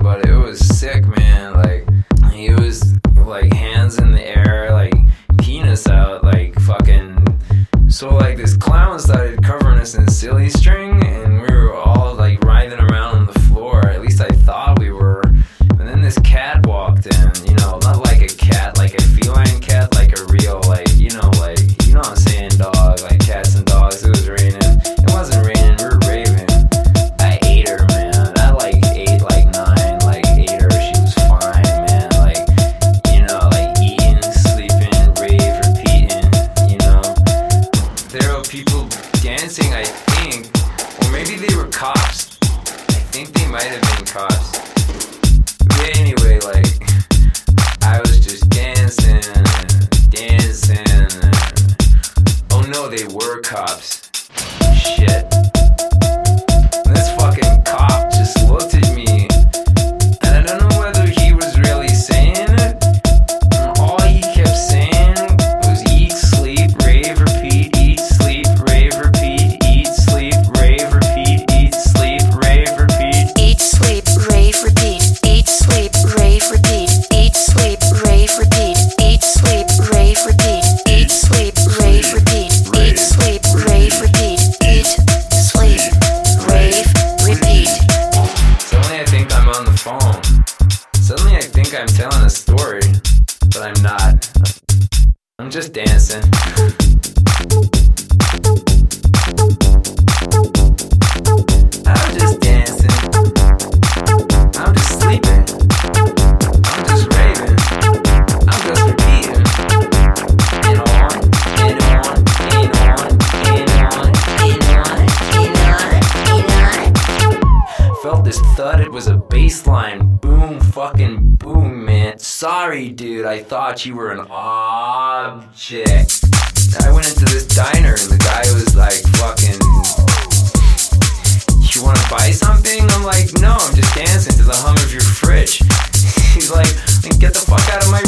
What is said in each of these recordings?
but it was sick, man. Like he was like hands in the air, like penis out, like fucking. So like this clown started covering us in silly string cops. I think they might have been cops. But anyway, like, I was just dancing, dancing. Oh no, they were cops. Shit. Telling a story, but I'm not. I'm just dancing. I'm just dancing. I'm just sleeping. I'm just raving. I'm just. And on, on, on, on, on, and on. Felt this thud, it was a bass line. Boom, fucking. Sorry, dude, I thought you were an object. I went into this diner and the guy was like, fucking. You wanna buy something? I'm like, no, I'm just dancing to the hum of your fridge. He's like, get the fuck out of my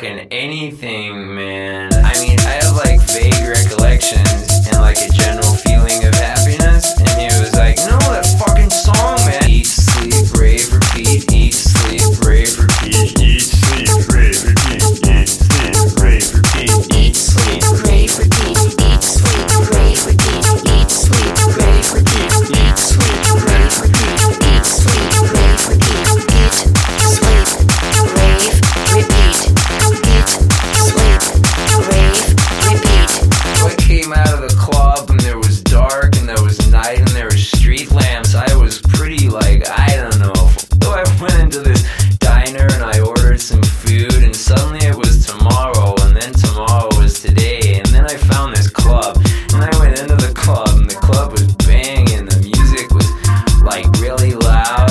fucking anything, man. I mean, I have like vague recollections and like a general feeling of happiness. And he was like, no, that fucking song, man. Eat, sleep, rave, repeat. Eat, sleep, rave, repeat. Eat, sleep, rave, out of the club and there was dark and there was night and there was street lamps. I was pretty like I don't know. So I went into this diner and I ordered some food and suddenly it was tomorrow and then tomorrow was today and then I found this club and I went into the club and the club was banging. The music was like really loud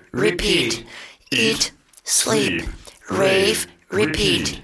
repeat. Eat, sleep, rave, repeat.